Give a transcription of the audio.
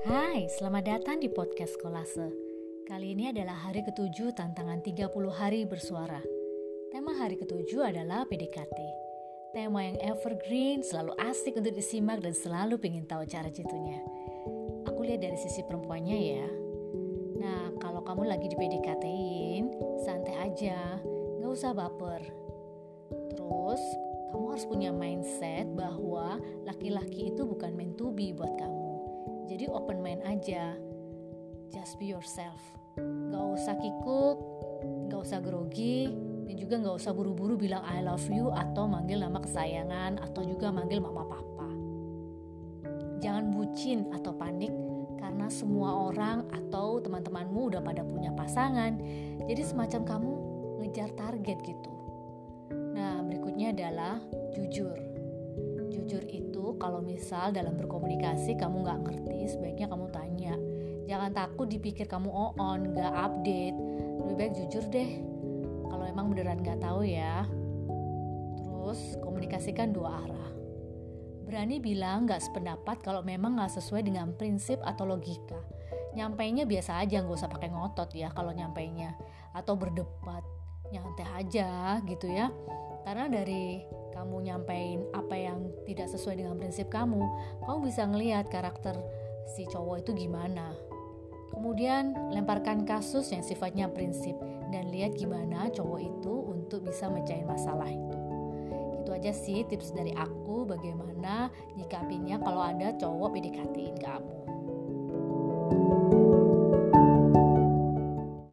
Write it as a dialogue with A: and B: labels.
A: Hai, selamat datang di podcast Kolase. Kali ini adalah hari ketujuh tantangan 30 hari bersuara. Tema hari ketujuh adalah PDKT. Tema yang evergreen, selalu asik untuk disimak dan selalu pengen tahu cara jitunya. Aku lihat dari sisi perempuannya ya. Nah, kalau kamu lagi di PDKT-in, santai aja, nggak usah baper. Terus, kamu harus punya mindset bahwa laki-laki itu bukan meant to be buat kamu. Jadi open mind aja. Just be yourself. Gak usah kikuk, gak usah grogi, dan juga gak usah buru-buru bilang I love you atau manggil nama kesayangan atau juga manggil mama papa. Jangan bucin atau panik karena semua orang atau teman-temanmu udah pada punya pasangan. Jadi semacam kamu ngejar target gitu. Nah, berikutnya adalah jujur. Kalau misal dalam berkomunikasi kamu nggak ngerti, sebaiknya kamu tanya. Jangan takut dipikir kamu on, nggak update. Lebih baik jujur deh. Kalau emang beneran nggak tahu ya. Terus komunikasikan dua arah. Berani bilang nggak sependapat kalau memang nggak sesuai dengan prinsip atau logika. Nyampainya biasa aja, nggak usah pakai ngotot ya kalau nyampainya. Atau berdebat, nyantai aja gitu ya. Karena dari kamu nyampein apa yang tidak sesuai dengan prinsip kamu, kamu bisa ngelihat karakter si cowok itu gimana. Kemudian lemparkan kasus yang sifatnya prinsip dan lihat gimana cowok itu untuk bisa mecahin masalah itu. Itu aja sih tips dari aku bagaimana nyikapinya kalau ada cowok PDKT-in kamu.